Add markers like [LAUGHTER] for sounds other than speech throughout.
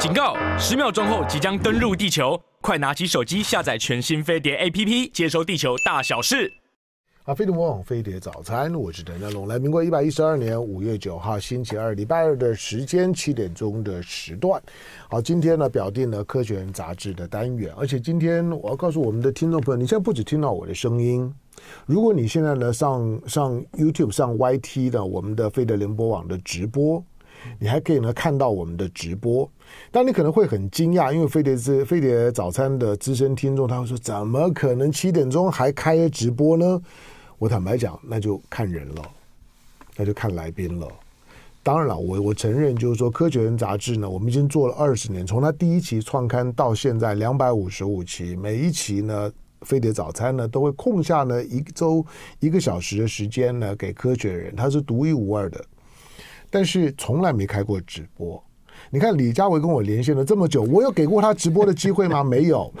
警告！十秒钟后即将登陆地球，快拿起手机下载全新飞碟 APP，接收地球大小事。好，飞碟魔网飞碟早餐，我是陈家龙。来，民国一百一十二年五月九号星期二，礼拜二的时间七点钟的时段。好，今天呢表定了《科学人》杂志的单元，而且今天我要告诉我们的听众朋友，你现在不只听到我的声音，如果你现在呢上上 YouTube 上 YT 的我们的飞碟联播网的直播。你还可以呢看到我们的直播，但你可能会很惊讶，因为飞碟资飞碟早餐的资深听众他会说：“怎么可能七点钟还开直播呢？”我坦白讲，那就看人了，那就看来宾了。当然了，我我承认，就是说《科学人》杂志呢，我们已经做了二十年，从它第一期创刊到现在两百五十五期，每一期呢，飞碟早餐呢都会空下呢一周一个小时的时间呢给《科学人》，它是独一无二的。但是从来没开过直播。你看李佳维跟我连线了这么久，我有给过他直播的机会吗？[LAUGHS] 没有。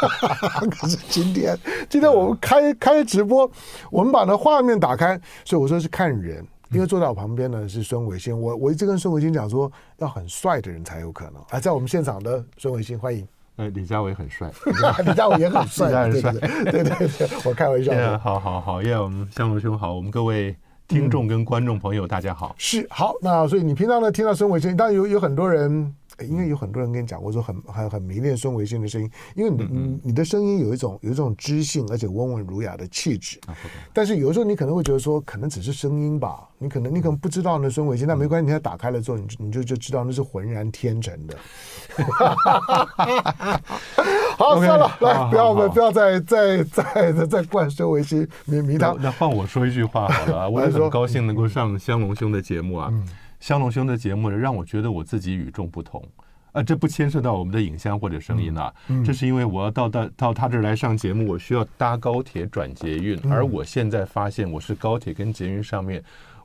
[LAUGHS] 可是今天，今天我们开开直播，我们把那画面打开，所以我说是看人。因为坐在我旁边呢是孙维新，我我一直跟孙维新讲说，要很帅的人才有可能。啊，在我们现场的孙维新，欢迎。呃，李佳伟很帅，[LAUGHS] 李佳伟也很帅，很帅。对对对，我开玩笑。Yeah, 好好好，耶，我们香龙兄好，我们各位。听众跟观众朋友，大家好。是好，那所以你平常呢听到孙维新，当然有有很多人。因为有很多人跟你讲过说很很很迷恋孙维新的声音，因为你你你的声音有一种有一种知性而且温文儒雅的气质。但是有的时候你可能会觉得说，可能只是声音吧，你可能你可能不知道那孙维新，那没关系，你打开了之后，你你就就知道那是浑然天成的。[LAUGHS] 好，算了，来，不要我们不要再再再再灌孙维新迷迷汤。那换我说一句话好了，我也很高兴能够上香龙兄的节目啊。香龙兄的节目呢，让我觉得我自己与众不同，啊，这不牵涉到我们的影像或者声音啊，这是因为我要到到到他这儿来上节目，我需要搭高铁转捷运，嗯、而我现在发现我是高铁跟捷运上面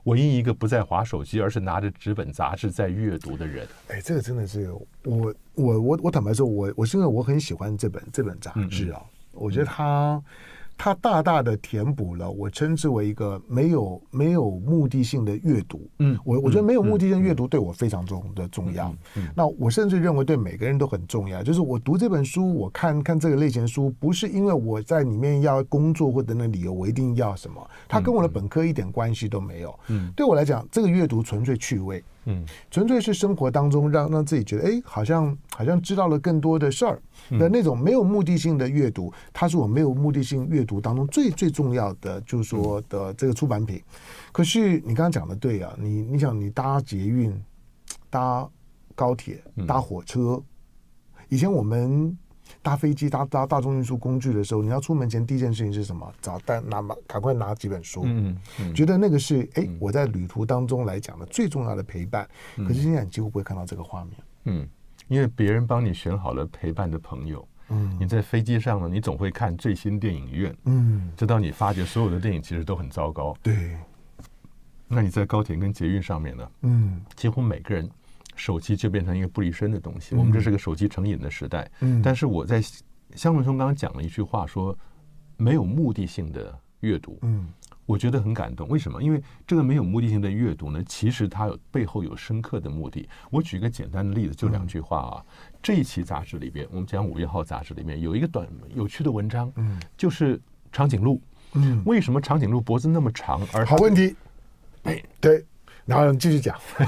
唯一一个不再划手机，而是拿着纸本杂志在阅读的人。哎，这个真的是我我我我坦白说，我我是因为我很喜欢这本这本杂志啊，我觉得它。它大大的填补了我称之为一个没有没有目的性的阅读。嗯，我我觉得没有目的性阅读对我非常重的重要。嗯，那我甚至认为对每个人都很重要。就是我读这本书，我看看这个类型的书，不是因为我在里面要工作或者等等理由，我一定要什么。它跟我的本科一点关系都没有。嗯，对我来讲，这个阅读纯粹趣味。嗯，纯粹是生活当中让让自己觉得，哎，好像好像知道了更多的事儿。那那种没有目的性的阅读，它是我没有目的性阅读当中最最重要的，就是说的这个出版品。可是你刚刚讲的对啊，你你想你搭捷运、搭高铁、搭火车，以前我们。搭飞机、搭搭大众运输工具的时候，你要出门前第一件事情是什么？找单拿嘛，赶快拿几本书。嗯嗯，觉得那个是哎，我在旅途当中来讲的最重要的陪伴。可是现在你几乎不会看到这个画面。嗯，因为别人帮你选好了陪伴的朋友。嗯，你在飞机上呢，你总会看最新电影院。嗯，直到你发觉所有的电影其实都很糟糕。对。那你在高铁跟捷运上面呢？嗯，几乎每个人。手机就变成一个不离身的东西。我们这是个手机成瘾的时代。嗯，但是我在香龙兄刚刚讲了一句话，说没有目的性的阅读。嗯，我觉得很感动。为什么？因为这个没有目的性的阅读呢，其实它有背后有深刻的目的。我举一个简单的例子，就两句话啊。这一期杂志里边，我们讲五月号杂志里面有一个短有趣的文章，嗯，就是长颈鹿。嗯，为什么长颈鹿脖子那么长？而好问题。哎，对。然后继续讲，[LAUGHS]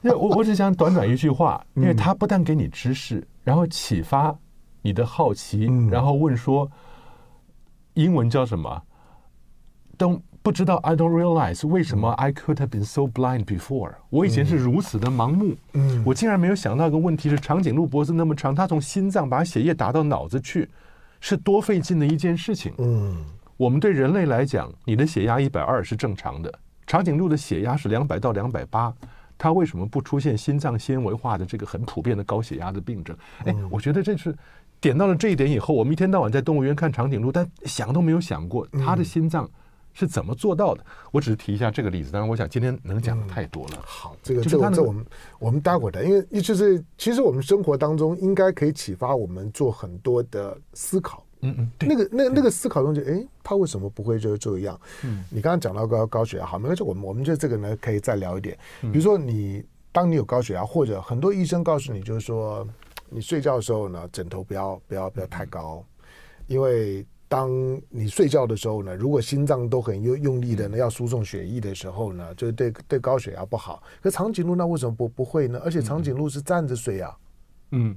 因为我我只想短短一句话，因为他不但给你知识，然后启发你的好奇，然后问说，英文叫什么？都不知道。I don't realize 为什么 I could have been so blind before。我以前是如此的盲目，我竟然没有想到一个问题是，长颈鹿脖子那么长，它从心脏把血液打到脑子去，是多费劲的一件事情。嗯，我们对人类来讲，你的血压一百二是正常的。长颈鹿的血压是两百到两百八，它为什么不出现心脏纤维化的这个很普遍的高血压的病症？哎，我觉得这是点到了这一点以后，我们一天到晚在动物园看长颈鹿，但想都没有想过它的心脏是怎么做到的。我只是提一下这个例子，当然我想今天能讲的太多了。好，这个这个这我们我们待会儿的，因为就是其实我们生活当中应该可以启发我们做很多的思考。嗯嗯，那个那那个思考东西，哎，他为什么不会就这样？嗯，你刚刚讲到高高血压，好，没关系，我们我们就这个呢，可以再聊一点。比如说你当你有高血压，或者很多医生告诉你，就是说你睡觉的时候呢，枕头不要不要不要太高，因为当你睡觉的时候呢，如果心脏都很用用力的呢，要输送血液的时候呢，就是对对高血压不好。可长颈鹿那为什么不不会呢？而且长颈鹿是站着睡啊，嗯，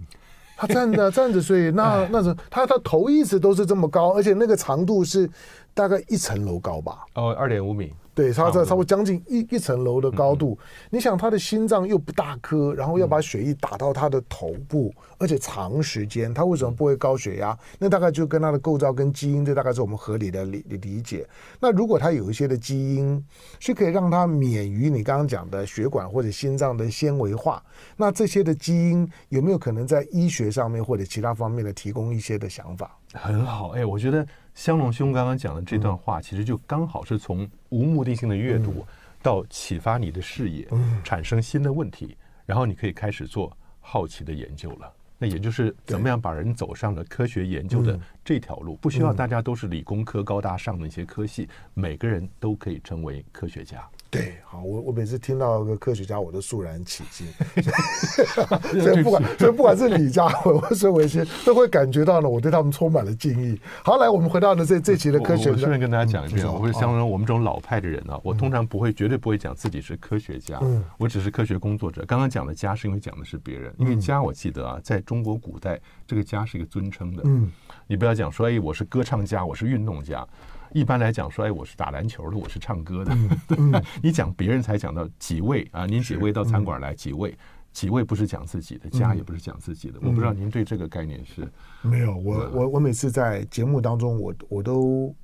它站着站着睡，那那是他他头一直都是这么高，而且那个长度是大概一层楼高吧？哦，二点五米。对，它在差不多将近一一层楼的高度。你想，他的心脏又不大颗，然后要把血液打到他的头部，而且长时间，他为什么不会高血压？那大概就跟他的构造跟基因，这大概是我们合理的理理解。那如果他有一些的基因是可以让他免于你刚刚讲的血管或者心脏的纤维化，那这些的基因有没有可能在医学上面或者其他方面的提供一些的想法？很好，哎，我觉得。香龙兄刚刚讲的这段话，其实就刚好是从无目的性的阅读到启发你的视野，产生新的问题，然后你可以开始做好奇的研究了。那也就是怎么样把人走上了科学研究的这条路，不需要大家都是理工科高大上的一些科系，每个人都可以成为科学家。对，好，我我每次听到一个科学家，我都肃然起敬。[LAUGHS] [LAUGHS] 所以不管所以不管是李嘉文或是维新，都会感觉到呢，我对他们充满了敬意。好，来，我们回到呢这这期的科学。我顺便跟大家讲一遍，我会相当我们这种老派的人呢，我通常不会绝对不会讲自己是科学家，我只是科学工作者。刚刚讲的家是因为讲的是别人，因为家我记得啊，在中国古代这个家是一个尊称的。嗯，你不要讲说哎，我是歌唱家，我是运动家。一般来讲说，哎，我是打篮球的，我是唱歌的。[LAUGHS] 你讲别人才讲到几位啊？您几位到餐馆来？几位？几位不是讲自己的，家也不是讲自己的。嗯、我不知道您对这个概念是？没有，我我我每次在节目当中，我我都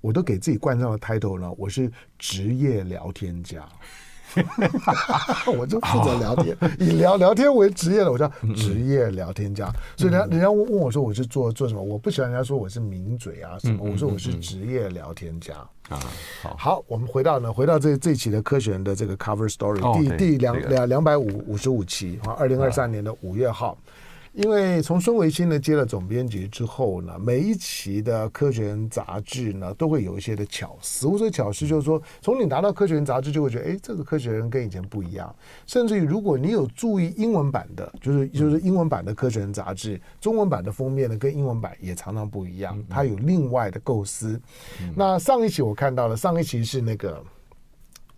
我都给自己冠上了 title 呢，我是职业聊天家。[LAUGHS] 我就负责聊天，以聊聊天为职业的，我叫职业聊天家。所以人家人家问我说我是做做什么，我不喜欢人家说我是名嘴啊什么，我说我是职业聊天家啊。好，好，我们回到呢，回到这这期的科学人的这个 cover story，第第两两两百五五十五期啊，二零二三年的五月号。因为从孙维新呢接了总编辑之后呢，每一期的《科学人》杂志呢都会有一些的巧思。我说巧思就是说，从你拿到《科学人》杂志就会觉得，哎，这个科学人跟以前不一样。甚至于，如果你有注意英文版的，就是就是英文版的《科学人》杂志，中文版的封面呢跟英文版也常常不一样，它有另外的构思。那上一期我看到了，上一期是那个。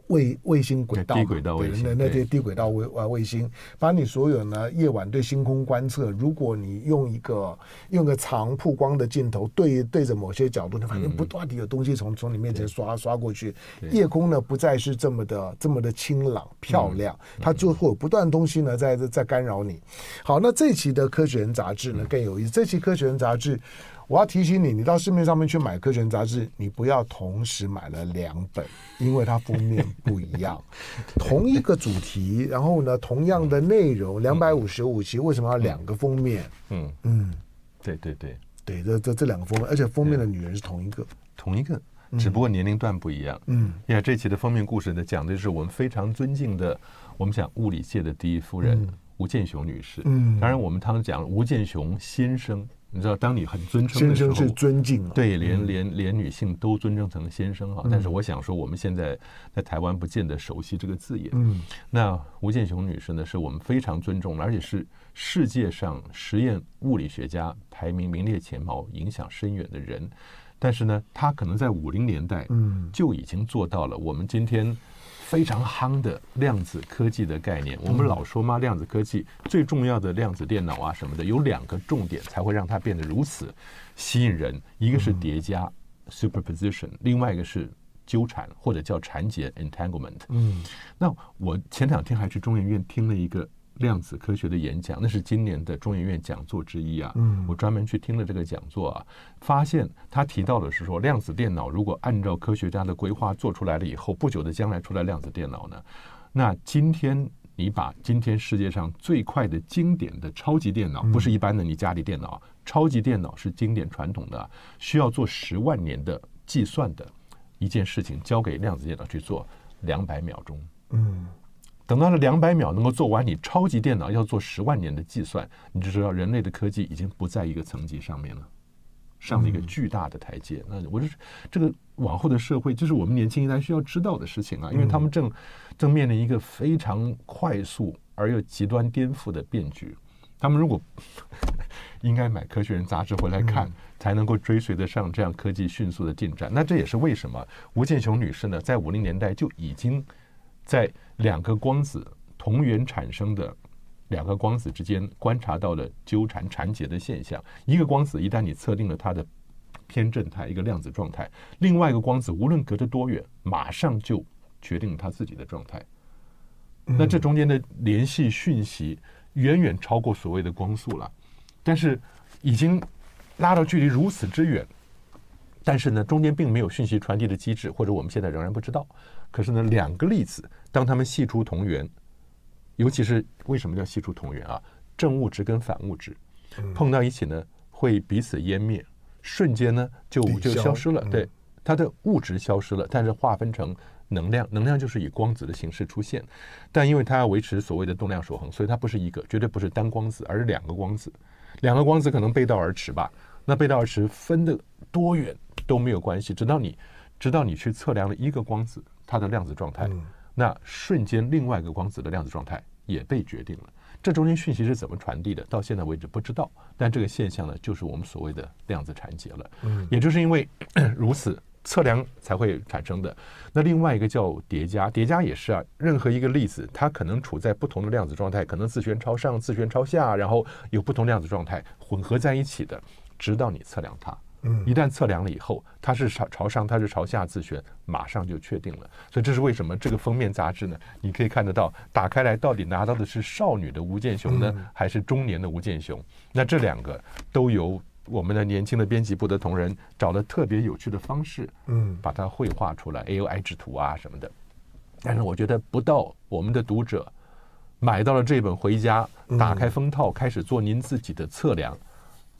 卫卫星轨道，低轨道卫星，那那些低轨道卫啊卫星，把你所有呢夜晚对星空观测，如果你用一个用个长曝光的镜头对对着某些角度，你发现不断地有东西从从你面前刷刷过去，夜空呢不再是这么的这么的清朗漂亮，它就会有不断东西呢在在干扰你。好，那这期的科学人杂志呢更有意思，这期科学人杂志。我要提醒你，你到市面上面去买《科学》杂志，你不要同时买了两本，因为它封面不一样。[LAUGHS] 同一个主题，然后呢，同样的内容，两百五十五期，为什么要两个封面？嗯。嗯，对对对。对，这这这两个封面，而且封面的女人是同一个，同一个，只不过年龄段不一样。嗯，因为这期的封面故事呢，讲的就是我们非常尊敬的，我们讲物理界的第一夫人吴健雄女士。嗯，当然我们常讲吴健雄先生。你知道，当你很尊称的时候，先生是尊敬，对，连连连女性都尊称成先生啊。但是我想说，我们现在在台湾不见得熟悉这个字眼。嗯，那吴健雄女士呢，是我们非常尊重，而且是世界上实验物理学家排名名列前茅、影响深远的人。但是呢，她可能在五零年代，嗯，就已经做到了我们今天。非常夯的量子科技的概念，我们老说嘛，量子科技最重要的量子电脑啊什么的，有两个重点才会让它变得如此吸引人，一个是叠加 superposition，另外一个是纠缠或者叫缠结 entanglement。嗯，那我前两天还去中研院听了一个。量子科学的演讲，那是今年的中研院讲座之一啊。嗯，我专门去听了这个讲座啊，发现他提到的是说，量子电脑如果按照科学家的规划做出来了以后，不久的将来出来量子电脑呢，那今天你把今天世界上最快的经典的超级电脑，不是一般的你家里电脑，超级电脑是经典传统的，需要做十万年的计算的一件事情，交给量子电脑去做两百秒钟。嗯。等到了两百秒能够做完，你超级电脑要做十万年的计算，你就知道人类的科技已经不在一个层级上面了，上了一个巨大的台阶。那我就是这个往后的社会，就是我们年轻一代需要知道的事情啊，因为他们正正面临一个非常快速而又极端颠覆的变局。他们如果 [LAUGHS] 应该买《科学人》杂志回来看，才能够追随得上这样科技迅速的进展。那这也是为什么吴建雄女士呢，在五零年代就已经在两个光子同源产生的两个光子之间观察到了纠缠缠结的现象。一个光子一旦你测定了它的偏振态，一个量子状态，另外一个光子无论隔着多远，马上就决定了它自己的状态。那这中间的联系讯息。远远超过所谓的光速了，但是已经拉到距离如此之远，但是呢，中间并没有讯息传递的机制，或者我们现在仍然不知道。可是呢，两个粒子当它们系出同源，尤其是为什么叫系出同源啊？正物质跟反物质碰到一起呢，会彼此湮灭，瞬间呢就就消失了。对，它的物质消失了，但是划分成。能量，能量就是以光子的形式出现，但因为它要维持所谓的动量守恒，所以它不是一个，绝对不是单光子，而是两个光子。两个光子可能背道而驰吧，那背道而驰分的多远都没有关系，直到你，直到你去测量了一个光子它的量子状态，那瞬间另外一个光子的量子状态也被决定了。这中间讯息是怎么传递的？到现在为止不知道，但这个现象呢，就是我们所谓的量子缠结了。嗯，也就是因为 [CLEARS THROAT] 如此。测量才会产生的。那另外一个叫叠加，叠加也是啊。任何一个粒子，它可能处在不同的量子状态，可能自旋朝上、自旋朝下，然后有不同量子状态混合在一起的，直到你测量它。嗯，一旦测量了以后，它是朝朝上，它是朝下自旋，马上就确定了。所以这是为什么这个封面杂志呢？你可以看得到，打开来到底拿到的是少女的吴健雄呢，还是中年的吴健雄？那这两个都由。我们的年轻的编辑部的同仁找了特别有趣的方式，嗯，把它绘画出来，AI 制图啊什么的。但是我觉得不到我们的读者买到了这本回家，打开封套开始做您自己的测量，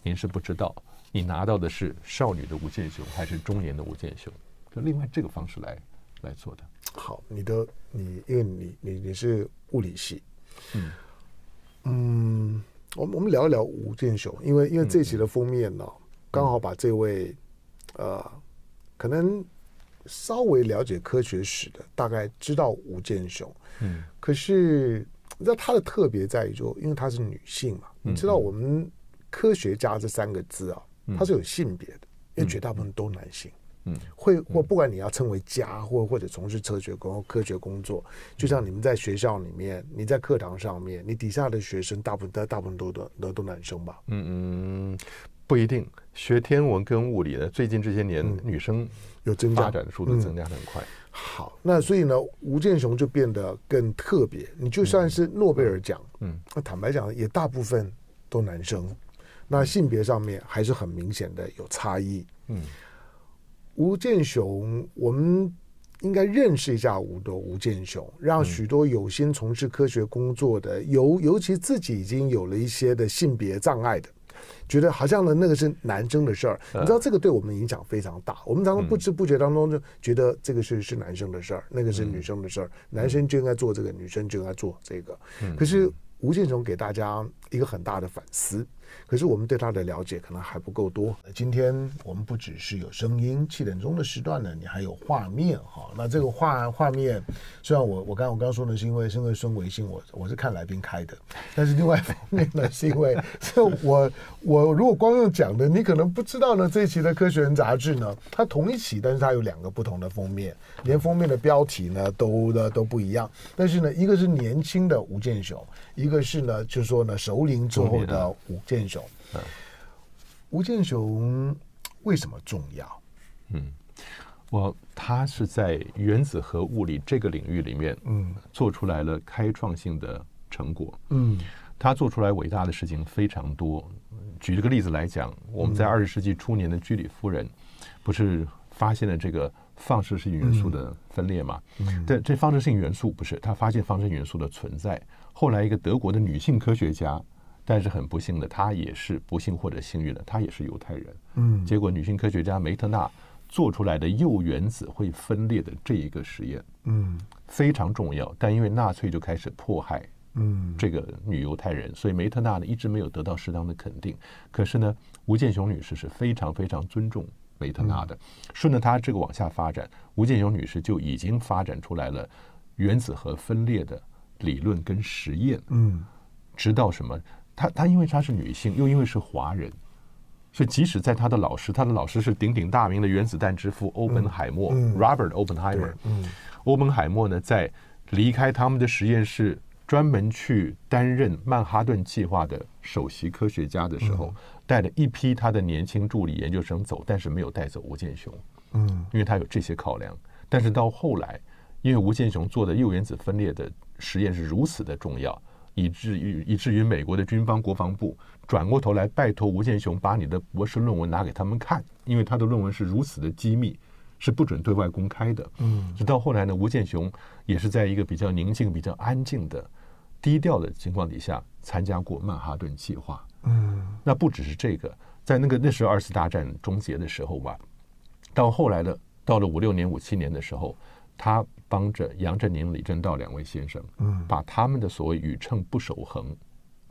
您是不知道你拿到的是少女的吴健雄还是中年的吴健雄。就另外这个方式来来做的。好，你的你因为你你你是物理系，嗯嗯。我们我们聊一聊吴健雄，因为因为这期的封面呢，刚好把这位呃，可能稍微了解科学史的，大概知道吴健雄。嗯，可是你知道他的特别在于说，因为她是女性嘛，你知道我们科学家这三个字啊，它是有性别的，因为绝大部分都男性。嗯，会或不管你要称为家，或或者从事科学工科学工作，就像你们在学校里面，你在课堂上面，你底下的学生大部分大大部分都都都都男生吧？嗯嗯，不一定。学天文跟物理的，最近这些年女生有增加，发展的速度增加很快。好，那所以呢，吴健雄就变得更特别。你就算是诺贝尔奖，嗯，那坦白讲，也大部分都男生，那性别上面还是很明显的有差异。嗯。吴健雄，我们应该认识一下吴的吴健雄，让许多有心从事科学工作的，尤尤其自己已经有了一些的性别障碍的，觉得好像呢那个是男生的事儿。你知道这个对我们影响非常大。我们常常不知不觉当中就觉得这个是是男生的事儿，那个是女生的事儿，男生就应该做这个，女生就应该做这个。可是吴健雄给大家一个很大的反思。可是我们对他的了解可能还不够多。今天我们不只是有声音，七点钟的时段呢，你还有画面哈。那这个画画面，虽然我我刚我刚说呢是因为是因为孙维新，我我是看来宾开的，但是另外一方面呢，是因为这 [LAUGHS] 我我如果光用讲的，你可能不知道呢。这一期的《科学人》杂志呢，它同一期，但是它有两个不同的封面，连封面的标题呢都的都不一样。但是呢，一个是年轻的吴健雄，一个是呢，就是说呢，熟龄之后的吴健雄。嗯，吴健雄为什么重要？嗯，我他是在原子核物理这个领域里面，嗯，做出来了开创性的成果。嗯，他做出来伟大的事情非常多。举这个例子来讲，我们在二十世纪初年的居里夫人，不是发现了这个放射性元素的分裂嘛？嗯，但这放射性元素不是，他发现放射性元素的存在。后来一个德国的女性科学家。但是很不幸的，她也是不幸或者幸运的，她也是犹太人。嗯，结果女性科学家梅特纳做出来的铀原子会分裂的这一个实验，嗯，非常重要。但因为纳粹就开始迫害，嗯，这个女犹太人，所以梅特纳呢一直没有得到适当的肯定。可是呢，吴健雄女士是非常非常尊重梅特纳的。顺着她这个往下发展，吴健雄女士就已经发展出来了原子核分裂的理论跟实验。嗯，直到什么？她她因为她是女性，又因为是华人，所以即使在她的老师，她的老师是鼎鼎大名的原子弹之父欧本海默、（Robert Oppenheimer）。嗯，欧本海默呢，在离开他们的实验室，专门去担任曼哈顿计划的首席科学家的时候，嗯、带了一批他的年轻助理研究生走，但是没有带走吴健雄。嗯，因为他有这些考量。但是到后来，因为吴健雄做的铀原子分裂的实验是如此的重要，以至于以至于美国的军方国防部转过头来拜托吴健雄把你的博士论文拿给他们看，因为他的论文是如此的机密。是不准对外公开的。嗯，直到后来呢，吴健雄也是在一个比较宁静、比较安静的、低调的情况底下参加过曼哈顿计划。嗯，那不只是这个，在那个那时候二次大战终结的时候吧，到后来的到了五六年、五七年的时候，他帮着杨振宁、李政道两位先生，嗯，把他们的所谓宇称不守恒。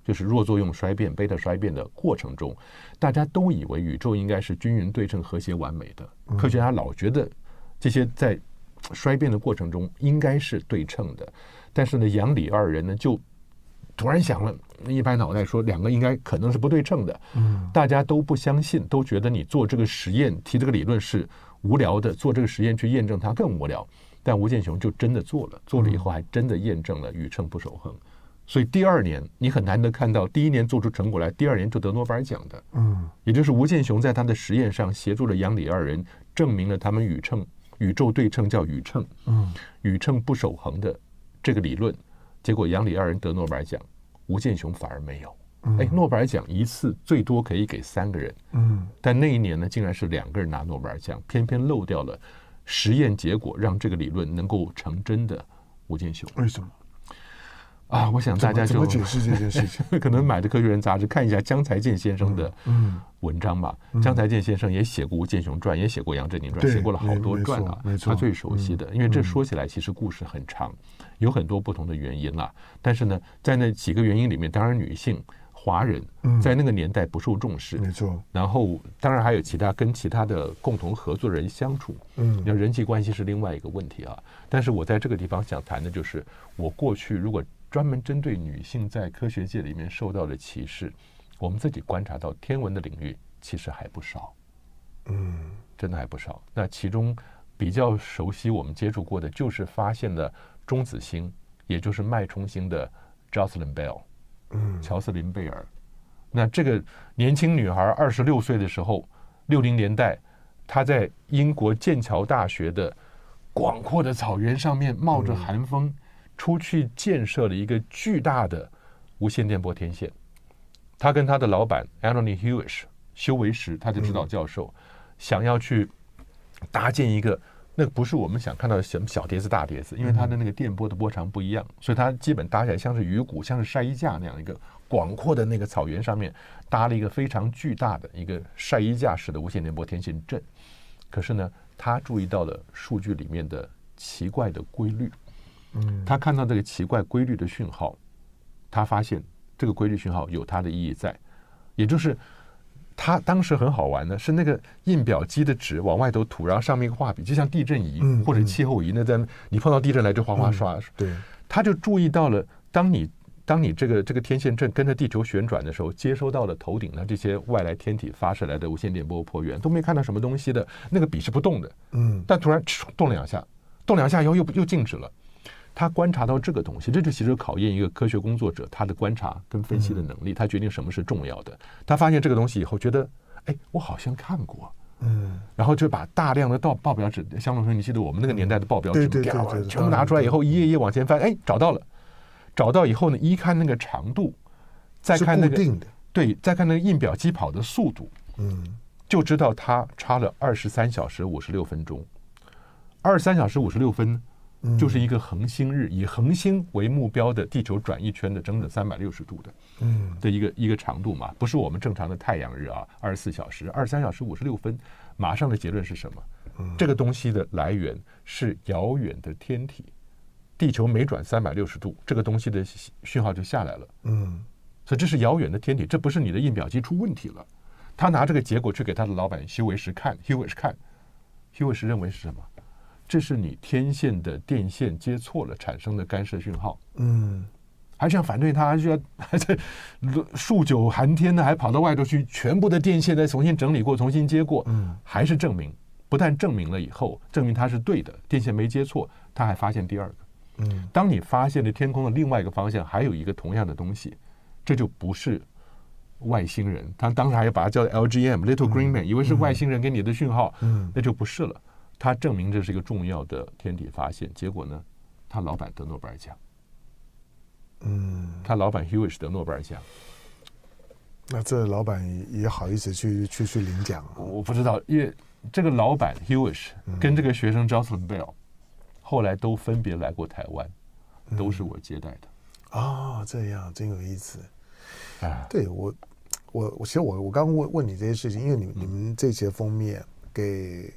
就是弱作用衰变、贝塔衰变的过程中，大家都以为宇宙应该是均匀、对称、和谐、完美的。科学家老觉得这些在衰变的过程中应该是对称的，但是呢，杨李二人呢就突然想了一拍脑袋，说两个应该可能是不对称的。嗯，大家都不相信，都觉得你做这个实验、提这个理论是无聊的，做这个实验去验证它更无聊。但吴健雄就真的做了，做了以后还真的验证了宇称不守恒。所以第二年你很难得看到第一年做出成果来，第二年就得诺贝尔奖的，嗯，也就是吴健雄在他的实验上协助了杨李二人证明了他们宇称宇宙对称叫宇称，嗯，宇称不守恒的这个理论，结果杨李二人得诺贝尔奖，吴健雄反而没有，哎，诺贝尔奖一次最多可以给三个人，嗯，但那一年呢，竟然是两个人拿诺贝尔奖，偏偏漏掉了实验结果让这个理论能够成真的吴健雄，为什么？啊，我想大家就怎么解释这件事情？[LAUGHS] 可能买的《科学人》杂志看一下江才健先生的文章吧。江才健先生也写过吴健雄传，也写过杨振宁传，写过了好多传啊。他最熟悉的，因为这说起来其实故事很长，有很多不同的原因啦。但是呢，在那几个原因里面，当然女性、华人在那个年代不受重视，没错。然后当然还有其他跟其他的共同合作人相处，嗯，要人际关系是另外一个问题啊。但是我在这个地方想谈的就是，我过去如果。专门针对女性在科学界里面受到的歧视，我们自己观察到天文的领域其实还不少，嗯，真的还不少。那其中比较熟悉我们接触过的，就是发现了中子星，也就是脉冲星的 Jocelyn Bell，嗯，乔瑟琳贝尔。那这个年轻女孩二十六岁的时候，六零年代，她在英国剑桥大学的广阔的草原上面冒着寒风。出去建设了一个巨大的无线电波天线，她跟她的老板 Anthony Hewish 修维什，他的指导教授，想要去搭建一个，那个不是我们想看到的什么小碟子大碟子，因为它的那个电波的波长不一样，所以它基本搭起来像是鱼骨，像是晒衣架那样一个广阔的那个草原上面搭了一个非常巨大的一个晒衣架式的无线电波天线阵。可是呢，他注意到了数据里面的奇怪的规律。嗯，他看到这个奇怪规律的讯号，他发现这个规律讯号有它的意义在，也就是他当时很好玩的是那个印表机的纸往外头涂，然后上面一个画笔，就像地震仪或者气候仪，那在你碰到地震来就哗哗刷。对，他就注意到了，当你当你这个这个天线阵跟着地球旋转的时候，接收到了头顶的这些外来天体发射来的无线电波波源，都没看到什么东西的，那个笔是不动的，嗯，但突然动了两下，动两下以后又又静止了。他观察到这个东西，这就其实考验一个科学工作者他的观察跟分析的能力。他决定什么是重要的。他发现这个东西以后，觉得，哎，我好像看过，嗯，然后就把大量的报报表纸，像龙说，你记得我们那个年代的报表纸，全部拿出来以后，一页页往前翻，哎，找到了，找到以后呢，一看那个长度，再看那个，对，再看那个印表机跑的速度，嗯，就知道它差了二十三小时五十六分钟，二十三小时五十六分。就是一个恒星日，以恒星为目标的地球转一圈的整整三百六十度的，嗯，的一个一个长度嘛，不是我们正常的太阳日啊，二十四小时，二十三小时五十六分，马上的结论是什么？这个东西的来源是遥远的天体，地球每转三百六十度，这个东西的讯号就下来了，嗯，所以这是遥远的天体，这不是你的印表机出问题了。他拿这个结果去给他的老板休维什看，休维什看，休维什认为是什么？这是你天线的电线接错了产生的干涉讯号。嗯，还想反对他，还需要还 [LAUGHS] 在数九寒天呢，还跑到外头去，全部的电线再重新整理过，重新接过。嗯，还是证明，不但证明了以后，证明他是对的，电线没接错，他还发现第二个。嗯，当你发现了天空的另外一个方向还有一个同样的东西，这就不是外星人。他当时还要把它叫 LGM（Little Green Man），以为是外星人给你的讯号，嗯，那就不是了。他证明这是一个重要的天体发现。结果呢，他老板得诺贝尔奖。嗯，他老板 Hewish 得诺贝尔奖。那这老板也好意思去去去领奖？我不知道，因为这个老板 Hewish 跟这个学生 Jocelyn Bell。后来都分别来过台湾，都是我接待的。啊、这样真有意思。啊，对我，我我其实我我刚刚问问你这些事情，因为你你们这些封面给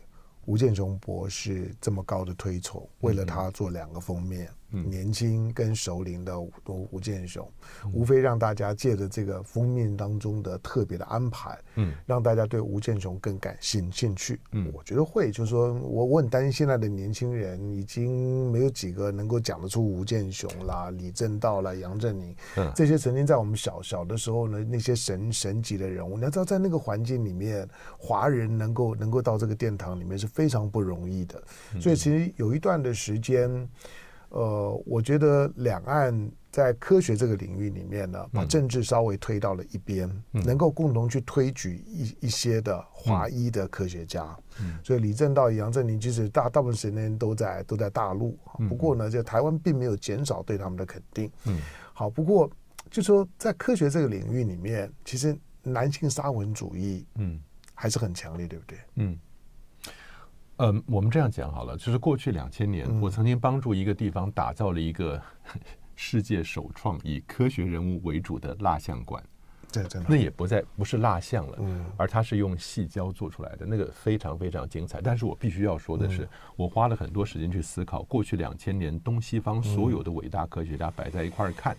吴建雄博士这么高的推崇，为了他做两个封面。年轻跟熟龄的吴吴建雄，无非让大家借着这个封面当中的特别的安排，嗯，让大家对吴建雄更感兴兴趣。嗯，我觉得会，就是说我我很担心现在的年轻人已经没有几个能够讲得出吴建雄啦、李政道啦、杨振宁，嗯，这些曾经在我们小小的时候呢，那些神神级的人物，你要知道，在那个环境里面，华人能够能够到这个殿堂里面是非常不容易的。所以其实有一段的时间。呃，我觉得两岸在科学这个领域里面呢，把政治稍微推到了一边，嗯、能够共同去推举一一些的华裔的科学家。嗯、所以李政道、杨振宁其实大大部分时间都在都在大陆。不过呢，就台湾并没有减少对他们的肯定。嗯，好，不过就说在科学这个领域里面，其实男性沙文主义，嗯，还是很强烈，对不对？嗯。呃，我们这样讲好了，就是过去两千年，我曾经帮助一个地方打造了一个世界首创以科学人物为主的蜡像馆。对，真的。那也不再不是蜡像了，嗯，而它是用细胶做出来的，那个非常非常精彩。但是我必须要说的是，我花了很多时间去思考，过去两千年东西方所有的伟大科学家摆在一块儿看，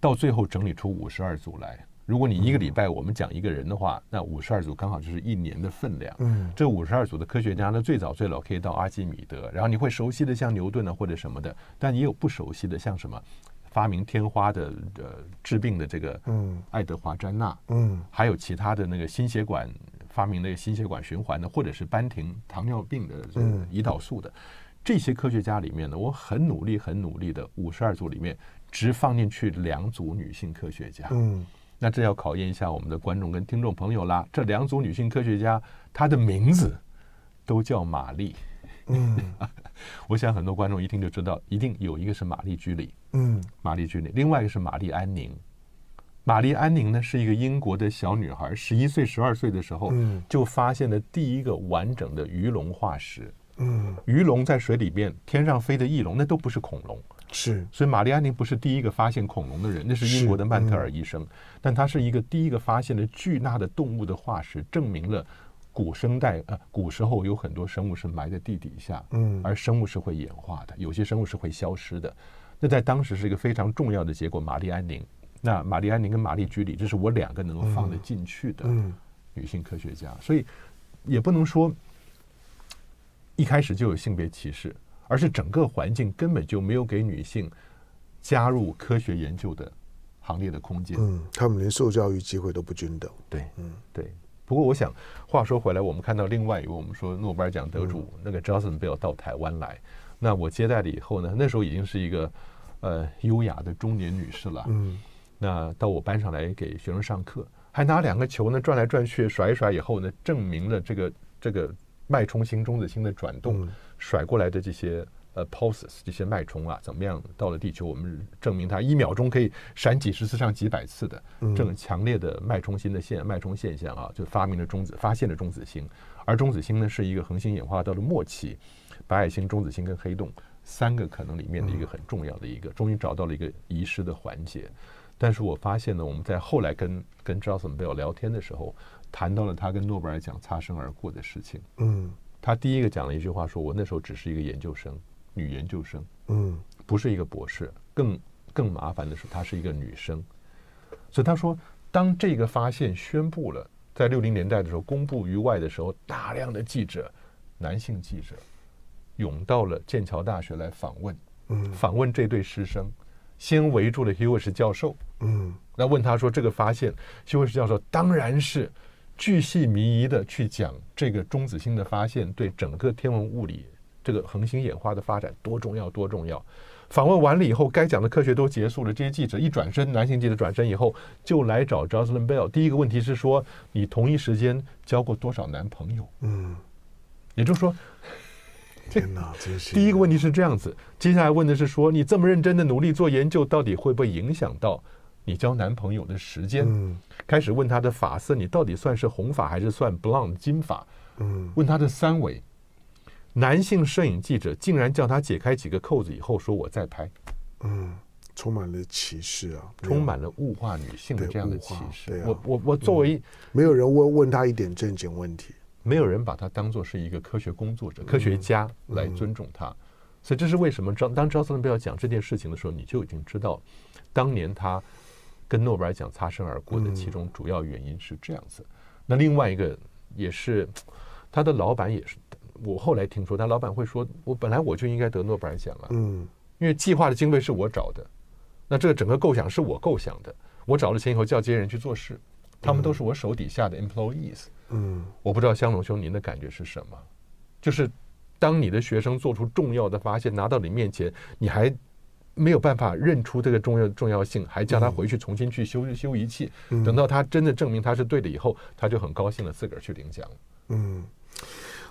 到最后整理出五十二组来。如果你一个礼拜我们讲一个人的话，那五十二组刚好就是一年的分量。嗯，这五十二组的科学家呢，最早最老可以到阿基米德，然后你会熟悉的像牛顿呢或者什么的，但也有不熟悉的，像什么发明天花的呃治病的这个嗯爱德华詹纳嗯，还有其他的那个心血管发明那个心血管循环的，或者是班廷糖尿病的这个胰岛素的这些科学家里面呢，我很努力很努力的五十二组里面只放进去两组女性科学家。嗯。那这要考验一下我们的观众跟听众朋友啦。这两组女性科学家，她的名字都叫玛丽。嗯，[LAUGHS] 我想很多观众一听就知道，一定有一个是玛丽居里。嗯，玛丽居里，另外一个是玛丽安宁。玛丽安宁呢，是一个英国的小女孩，十一岁、十二岁的时候，就发现了第一个完整的鱼龙化石。嗯，鱼龙在水里边，天上飞的翼龙，那都不是恐龙。是，所以玛丽安宁不是第一个发现恐龙的人，那是英国的曼特尔医生，但他是一个第一个发现了巨大的动物的化石，证明了古生代呃古时候有很多生物是埋在地底下，嗯，而生物是会演化的，有些生物是会消失的，那在当时是一个非常重要的结果。玛丽安宁，那玛丽安宁跟玛丽居里，这是我两个能够放得进去的女性科学家，所以也不能说一开始就有性别歧视。而是整个环境根本就没有给女性加入科学研究的行列的空间。嗯，他们连受教育机会都不均等。对，嗯，对。不过我想，话说回来，我们看到另外一位我们说诺贝尔奖得主、嗯、那个 Jocelyn Bell 到台湾来，那我接待了以后呢，那时候已经是一个呃优雅的中年女士了。嗯，那到我班上来给学生上课，还拿两个球呢转来转去甩一甩，以后呢，证明了这个这个脉冲星中子星的转动。嗯甩过来的这些呃 pulses 这些脉冲啊，怎么样到了地球？我们证明它一秒钟可以闪几十次上几百次的这种强烈的脉冲星的现脉冲现象啊，就发明了中子，发现了中子星。而中子星呢，是一个恒星演化到了末期，白矮星、中子星跟黑洞三个可能里面的一个很重要的一个，终于找到了一个遗失的环节。但是我发现呢，我们在后来跟跟 Jocelyn Bell 聊天的时候，谈到了他跟诺贝尔奖擦身而过的事情。嗯。他第一个讲了一句话，说我那时候只是一个研究生，女研究生，嗯，不是一个博士。更更麻烦的是，她是一个女生。所以他说，当这个发现宣布了，在六零年代的时候公布于外的时候，大量的记者，男性记者，涌到了剑桥大学来访问，嗯，访问这对师生，先围住了希沃什教授，嗯，那问他说这个发现，希沃什教授当然是巨细靡遗的去讲这个中子星的发现对整个天文物理这个恒星演化的发展多重要多重要。访问完了以后，该讲的科学都结束了。这些记者一转身，男性记者转身以后，就来找 Jocelyn Bell。第一个问题是说，你同一时间交过多少男朋友？嗯，也就是说，[LAUGHS] 天哪，真是。第一个问题是这样子，接下来问的是说，你这么认真的努力做研究，到底会不会影响到你交男朋友的时间？嗯，开始问他的发色，你到底算是红发还是算 blonde 金发？嗯，问他的三围。男性摄影记者竟然叫他解开几个扣子以后说：“我在拍。”嗯，充满了歧视啊，充满了物化女性的这样的歧视。我我我作为、嗯、没有人问问他一点正经问题，没有人把他当做是一个科学工作者、科学家来尊重他。所以这是为什么？当当 Jocelyn Bell 讲这件事情的时候，你就已经知道，当年他跟诺贝尔奖擦身而过的其中主要原因是这样子。嗯、那另外一个也是他的老板也是。我后来听说，他老板会说：“我本来我就应该得诺贝尔奖了，嗯，因为计划的经费是我找的，那这个整个构想是我构想的，我找了钱以后叫这些人去做事，他们都是我手底下的 employees，嗯，我不知道香龙兄您的感觉是什么？就是当你的学生做出重要的发现，拿到你面前，你还没有办法认出这个重要重要性，还叫他回去重新去修修仪器，等到他真的证明他是对的以后，他就很高兴的自个儿去领奖，嗯。”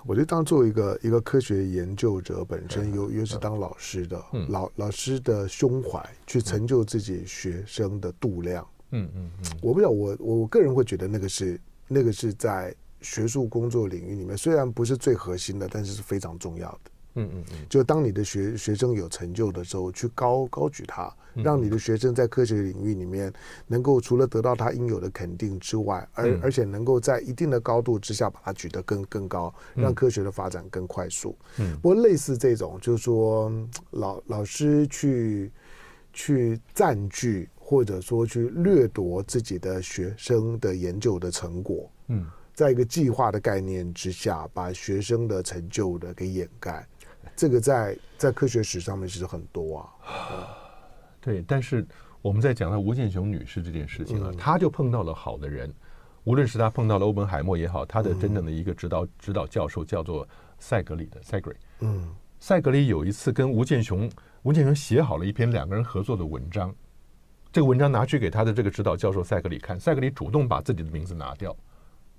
我觉得当做一个一个科学研究者本身，又又是当老师的，老老师的胸怀去成就自己学生的度量，嗯嗯嗯，我不知道，我我个人会觉得那个是那个是在学术工作领域里面，虽然不是最核心的，但是是非常重要的。嗯嗯嗯，就当你的学学生有成就的时候，去高高举他，让你的学生在科学领域里面能够除了得到他应有的肯定之外，而而且能够在一定的高度之下把它举得更更高，让科学的发展更快速。嗯，不过类似这种，就是说老老师去去占据或者说去掠夺自己的学生的研究的成果，嗯，在一个计划的概念之下，把学生的成就的给掩盖。这个在在科学史上面其实很多啊，[SIGHS] 对。但是我们在讲到吴健雄女士这件事情啊，她就碰到了好的人，无论是她碰到了欧本海默也好，她的真正的一个指导指导教授叫做塞格里的塞格里。嗯，塞格里有一次跟吴健雄，吴健雄写好了一篇两个人合作的文章，这个文章拿去给他的这个指导教授塞格里看，塞格里主动把自己的名字拿掉，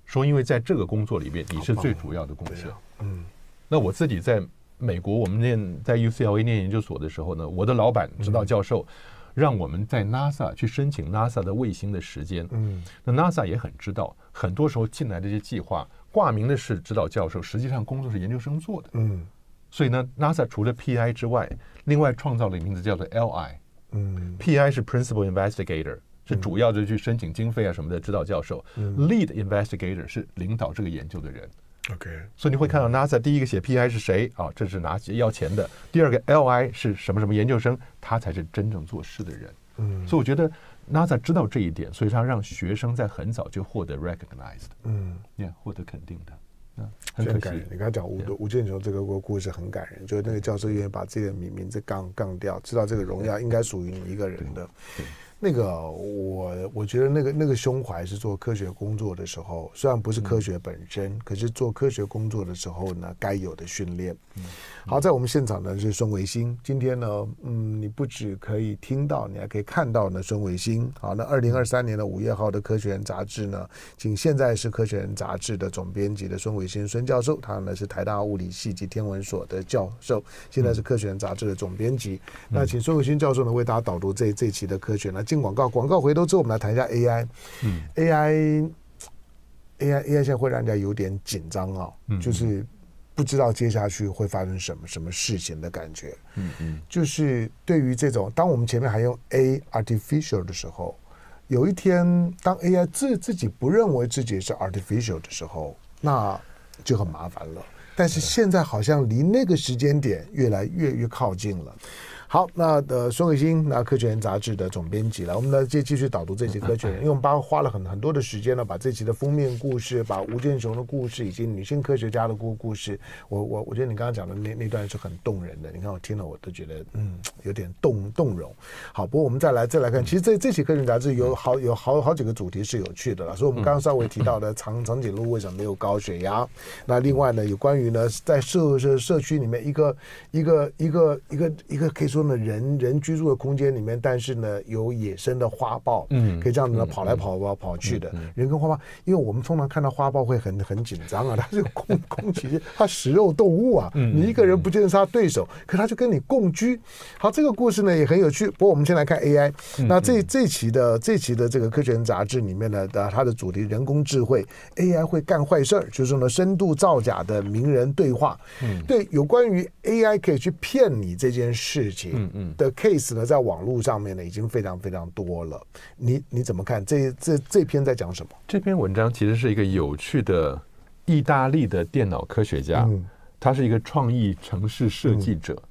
说因为在这个工作里面你是最主要的贡献。嗯，那我自己在。美国，我们念在 UCLA 念研究所的时候呢，我的老板指导教授让我们在 NASA 去申请 NASA 的卫星的时间。嗯，那 NASA 也很知道，很多时候进来这些计划挂名的是指导教授，实际上工作是研究生做的。嗯，所以呢，NASA 除了 PI 之外，另外创造了一个名字叫做 LI。嗯，PI 是 Principal Investigator，是主要的去申请经费啊什么的指导教授。Lead Investigator 是领导这个研究的人。OK，所以你会看到 NASA 第一个写 PI 是谁啊？这是拿要钱的。第二个 LI 是什么什么研究生，他才是真正做事的人。嗯，所以我觉得 NASA 知道这一点，所以他让学生在很早就获得 recognized，嗯，yeah, 获得肯定的。嗯，很感人。你刚才讲吴吴建雄这个故故事很感人，就是那个教授愿意把自己的名名字杠杠掉，知道这个荣耀应该属于你一个人的。对。对那个我我觉得那个那个胸怀是做科学工作的时候，虽然不是科学本身，可是做科学工作的时候呢，该有的训练。好，在我们现场呢是孙维新。今天呢，嗯，你不只可以听到，你还可以看到呢孙维新。好，那二零二三年的五月号的《科学人》杂志呢，请现在是《科学人》杂志的总编辑的孙维新孙教授，他呢是台大物理系及天文所的教授，现在是《科学人》杂志的总编辑。那请孙维新教授呢为大家导读这这一期的科学呢。进广告，广告回头之后，我们来谈一下 AI。嗯，AI，AI，AI 现在会让人家有点紧张啊，就是。不知道接下去会发生什么什么事情的感觉，嗯嗯，就是对于这种，当我们前面还用 A artificial 的时候，有一天当 AI 自自己不认为自己是 artificial 的时候，那就很麻烦了。但是现在好像离那个时间点越来越越靠近了。好，那呃，孙伟星，那科学人杂志的总编辑了，我们呢继继续导读这期科学人，因为我们把花了很很多的时间呢，把这期的封面故事，把吴健雄的故事以及女性科学家的故故事，我我我觉得你刚刚讲的那那段是很动人的，你看我听了我都觉得嗯有点动动容。好，不过我们再来再来看，其实这这期科学人杂志有好有好好几个主题是有趣的了，所以我们刚刚稍微提到的长长颈鹿为什么没有高血压，那另外呢有关于呢在社社社区里面一个一个一个一个一个可以说呢人人。居住的空间里面，但是呢，有野生的花豹，嗯，可以这样子呢跑来跑跑跑去的。人跟花豹，因为我们通常看到花豹会很很紧张啊，它 [LAUGHS] 是空空其它食肉动物啊，你一个人不见得是它对手，可它就跟你共居。好，这个故事呢也很有趣。不过我们先来看 AI，那这这期的这期的这个科学人杂志里面呢，的它的主题人工智慧 AI 会干坏事儿，就是说呢深度造假的名人对话。嗯，对，有关于 AI 可以去骗你这件事情，嗯嗯的 case。呢，在网络上面呢，已经非常非常多了。你你怎么看这这这篇在讲什么？这篇文章其实是一个有趣的意大利的电脑科学家，嗯、他是一个创意城市设计者。嗯、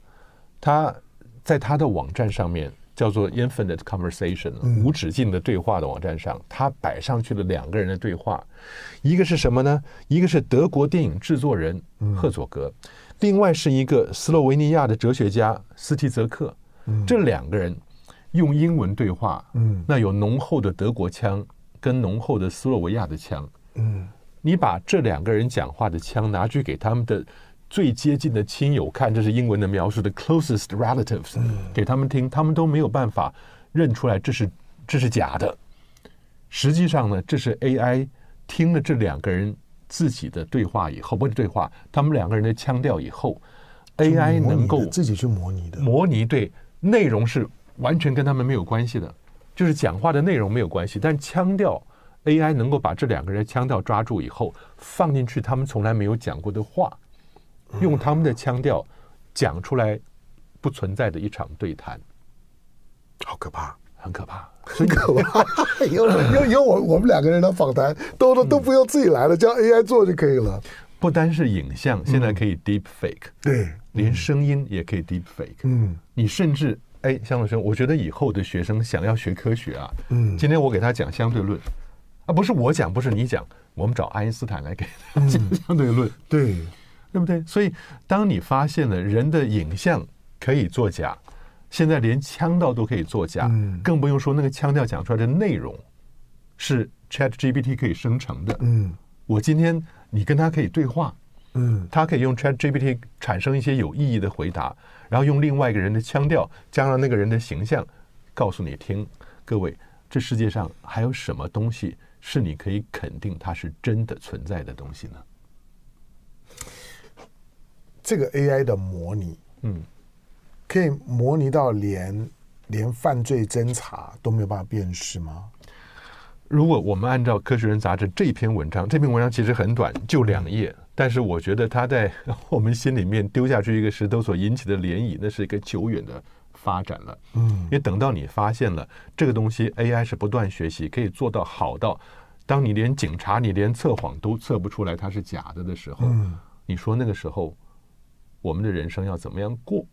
他在他的网站上面叫做 Infinite Conversation、嗯、无止境的对话的网站上，他摆上去了两个人的对话。一个是什么呢？一个是德国电影制作人赫佐格，嗯、另外是一个斯洛维尼亚的哲学家斯提泽克。这两个人用英文对话，嗯，那有浓厚的德国腔跟浓厚的斯洛维亚的腔，嗯，你把这两个人讲话的腔拿去给他们的最接近的亲友看，这是英文的描述的 closest relatives，给他们听，他们都没有办法认出来这是这是假的。实际上呢，这是 AI 听了这两个人自己的对话以后，不是对话，他们两个人的腔调以后，AI 能够自己去模拟的，模拟对。内容是完全跟他们没有关系的，就是讲话的内容没有关系，但腔调 AI 能够把这两个人腔调抓住以后，放进去他们从来没有讲过的话，用他们的腔调讲出来不存在的一场对谈，好可怕，很可怕，很可怕。[LAUGHS] 有有有我我们两个人的访谈都都都不用自己来了，叫 AI 做就可以了。不单是影像，现在可以 Deep Fake，对。连声音也可以 deep fake。嗯，你甚至哎，向老师，我觉得以后的学生想要学科学啊，嗯，今天我给他讲相对论，啊，不是我讲，不是你讲，我们找爱因斯坦来给他讲相对论，嗯、对，对不对？所以，当你发现了人的影像可以作假，现在连腔调都可以作假，嗯，更不用说那个腔调讲出来的内容是 Chat GPT 可以生成的。嗯，我今天你跟他可以对话。嗯，他可以用 ChatGPT 产生一些有意义的回答，然后用另外一个人的腔调，加上那个人的形象，告诉你听。各位，这世界上还有什么东西是你可以肯定它是真的存在的东西呢？这个 AI 的模拟，嗯，可以模拟到连连犯罪侦查都没有办法辨识吗？如果我们按照《科学人》杂志这篇文章，这篇文章其实很短，就两页。但是我觉得他在 [LAUGHS] 我们心里面丢下去一个石头所引起的涟漪，那是一个久远的发展了。嗯，因为等到你发现了这个东西，AI 是不断学习，可以做到好到，当你连警察你连测谎都测不出来它是假的的时候，你说那个时候我们的人生要怎么样过？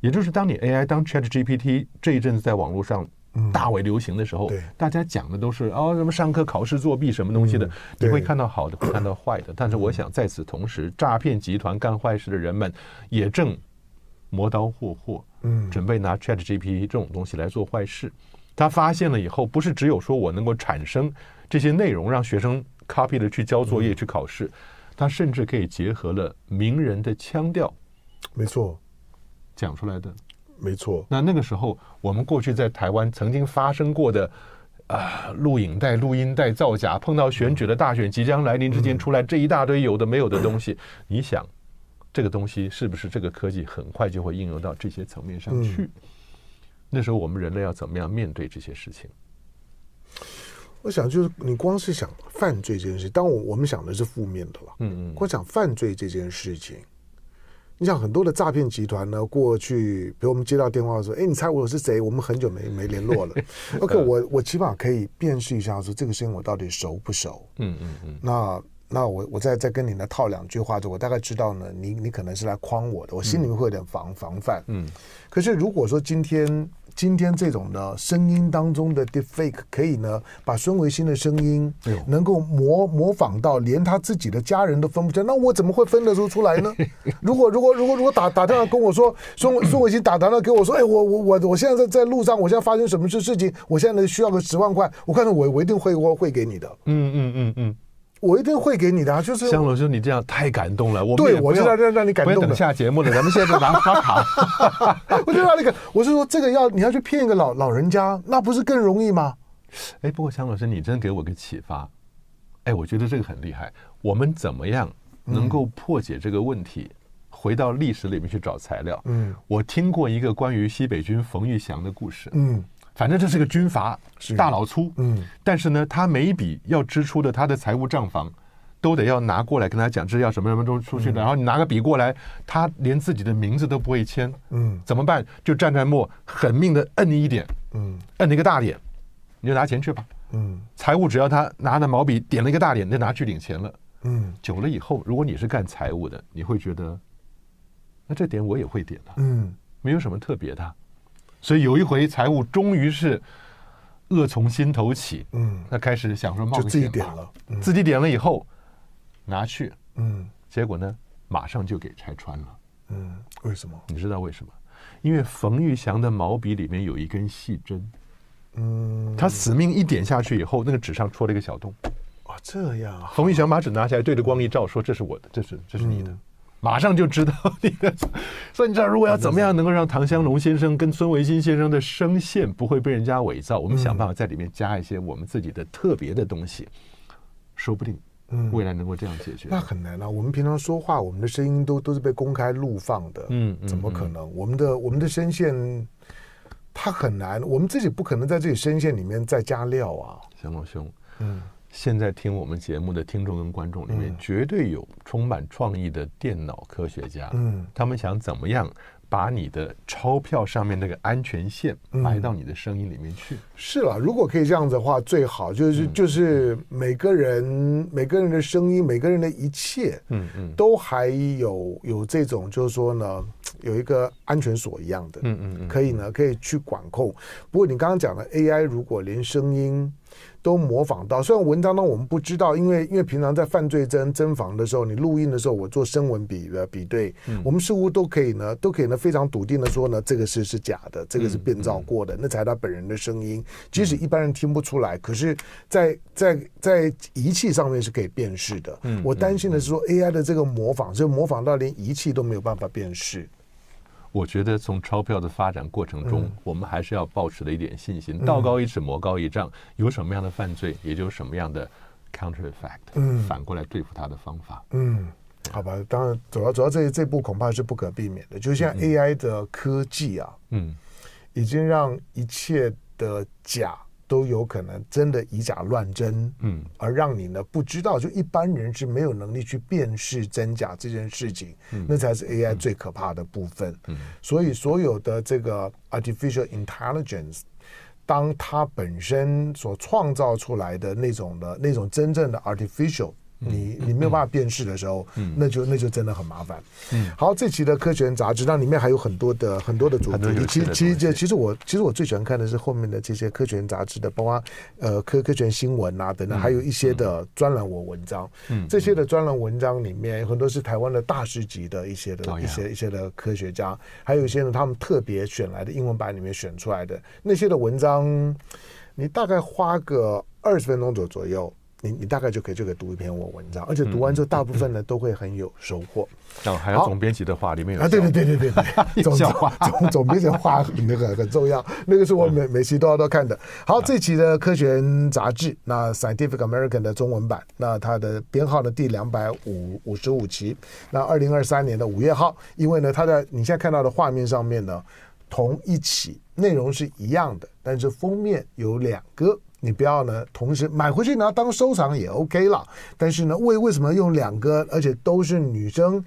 也就是当你 AI 当 ChatGPT 这一阵子在网络上。大为流行的时候，嗯、大家讲的都是哦，什么上课考试作弊什么东西的，嗯、你会看到好的，会 [CLEARS THROAT] 看到坏的。但是我想在此同时，诈骗集团干坏事的人们也正磨刀霍霍，嗯，准备拿 ChatGPT 这种东西来做坏事。他发现了以后，不是只有说我能够产生这些内容让学生 copy 的去交作业去考试，他甚至可以结合了名人的腔调，没错，讲出来的。没错，那那个时候，我们过去在台湾曾经发生过的啊，录影带、录音带造假，碰到选举的大选即将来临之间，出来这一大堆有的没有的东西，你想，这个东西是不是这个科技很快就会应用到这些层面上去？那时候我们人类要怎么样面对这些事情？我想，就是你光是想犯罪这件事，当我我们想的是负面的了，嗯嗯，光想犯罪这件事情。你想很多的诈骗集团呢，过去比如我们接到电话说，哎，你猜我是谁？我们很久没没联络了。[LAUGHS] OK，我我起码可以辨识一下说这个声音我到底熟不熟？嗯嗯嗯。那那我我再再跟你呢套两句话，就我大概知道呢，你你可能是来诓我的，我心里面会有点防、嗯、防范。嗯，可是如果说今天。今天这种呢声音当中的 deepfake 可以呢，把孙维新的声音能够模模仿到连他自己的家人都分不清，那我怎么会分得出出来呢？[LAUGHS] 如果如果如果如果打打电话跟我说孙 [LAUGHS] 孙维新打电话给我说，哎，我我我我现在在在路上，我现在发生什么事事情，我现在需要个十万块，我看到我我一定会我会给你的。嗯嗯嗯嗯。嗯嗯我一定会给你的，啊，就是香龙兄，你这样太感动了。我对我就要让让你感动。等下节目了，咱们现在就拿刷卡。[LAUGHS] 我就让那个，我是说这个要你要去骗一个老老人家，那不是更容易吗？哎，不过香老师，你真给我个启发。哎，我觉得这个很厉害。我们怎么样能够破解这个问题？嗯、回到历史里面去找材料。嗯，我听过一个关于西北军冯玉祥的故事。嗯。反正这是个军阀大老粗，嗯，但是呢，他每一笔要支出的他的财务账房，都得要拿过来跟他讲，这要什么什么东西出去的。然后你拿个笔过来，他连自己的名字都不会签，嗯，怎么办？就站在末狠命的摁你一点，嗯，摁你一个大点，你就拿钱去吧，嗯，财务只要他拿着毛笔点了一个大点，你就拿去领钱了，嗯，久了以后，如果你是干财务的，你会觉得，那这点我也会点的，嗯，没有什么特别的。所以有一回财务终于是恶从心头起，嗯，他开始想说冒个险，自己点了，嗯、自己点了以后拿去，嗯，结果呢，马上就给拆穿了，嗯，为什么？你知道为什么？因为冯玉祥的毛笔里面有一根细针，嗯，他死命一点下去以后，那个纸上戳了一个小洞，啊，这样，冯玉祥把纸拿起来，对着光一照，说：“这是我的，这是这是你的。嗯”马上就知道 [LAUGHS] 你的，所以你知道，如果要怎么样能够让唐湘龙先生跟孙维新先生的声线不会被人家伪造，我们想办法在里面加一些我们自己的特别的东西，说不定，嗯，未来能够这样解决。那很难啊！我们平常说话，我们的声音都都是被公开录放的，嗯，怎么可能？我们的我们的声线，它很难，我们自己不可能在这里声线里面再加料啊，湘龙兄，嗯。现在听我们节目的听众跟观众里面，绝对有充满创意的电脑科学家。嗯，他们想怎么样把你的钞票上面那个安全线埋到你的声音里面去？是了，如果可以这样子的话，最好就是就是每个人每个人的声音，每个人的一切，嗯嗯，都还有有这种就是说呢，有一个安全锁一样的，嗯嗯，可以呢可以去管控。不过你刚刚讲的 AI，如果连声音都模仿到，虽然文章呢我们不知道，因为因为平常在犯罪侦侦防的时候，你录音的时候，我做声纹比的比对，嗯、我们似乎都可以呢，都可以呢非常笃定的说呢，这个是是假的，这个是变造过的，那才是他本人的声音，即使一般人听不出来，可是在，在在在仪器上面是可以辨识的。嗯、我担心的是说 AI 的这个模仿，就模仿到连仪器都没有办法辨识。我觉得从钞票的发展过程中，嗯、我们还是要保持了一点信心。道高一尺，魔高一丈，有什么样的犯罪，也就什么样的 counter effect，嗯，反过来对付他的方法。嗯，好吧，当然，主要主要这这步恐怕是不可避免的。就像 AI 的科技啊，嗯，已经让一切的假。都有可能真的以假乱真，嗯，而让你呢不知道，就一般人是没有能力去辨识真假这件事情，嗯，那才是 AI 最可怕的部分。嗯，所以所有的这个 artificial intelligence，当它本身所创造出来的那种的那种真正的 artificial。你你没有办法辨识的时候，嗯、那就那就真的很麻烦。嗯，好，这期的科学人杂志，那里面还有很多的很多的主题。其实其实其实我其实我最喜欢看的是后面的这些科学人杂志的，包括呃科科学新闻啊等等，还有一些的专栏文文章。嗯，这些的专栏文章里面很多是台湾的大师级的一些的一些一些的科学家，还有一些呢他们特别选来的英文版里面选出来的那些的文章，你大概花个二十分钟左左右。你你大概就可以就可以读一篇我文章，而且读完之后，大部分呢都会很有收获。然后还有总编辑的话，里面有啊，对对对对对对，[LAUGHS] 总总 [LAUGHS] 总编辑的话那个很重要，那个是我每每期都要都看的。好，这期的科学杂志，那 Scientific American 的中文版，那它的编号呢第两百五五十五期，那二零二三年的五月号，因为呢，它在你现在看到的画面上面呢，同一期内容是一样的，但是封面有两个。你不要呢，同时买回去拿当收藏也 OK 了。但是呢，为为什么用两个，而且都是女生？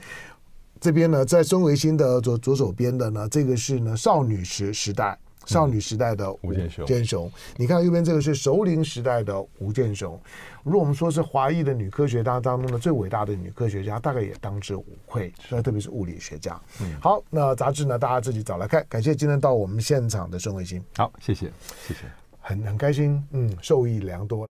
这边呢，在孙维新的左左手边的呢，这个是呢少女时时代。少女时代的吴健雄，你看右边这个是熟龄时代的吴健雄。如果我们说是华裔的女科学家当中的最伟大的女科学家，大概也当之无愧。所以特别是物理学家。嗯，好，那杂志呢，大家自己找来看。感谢今天到我们现场的孙维新。好，谢谢，谢谢，很很开心，嗯，受益良多。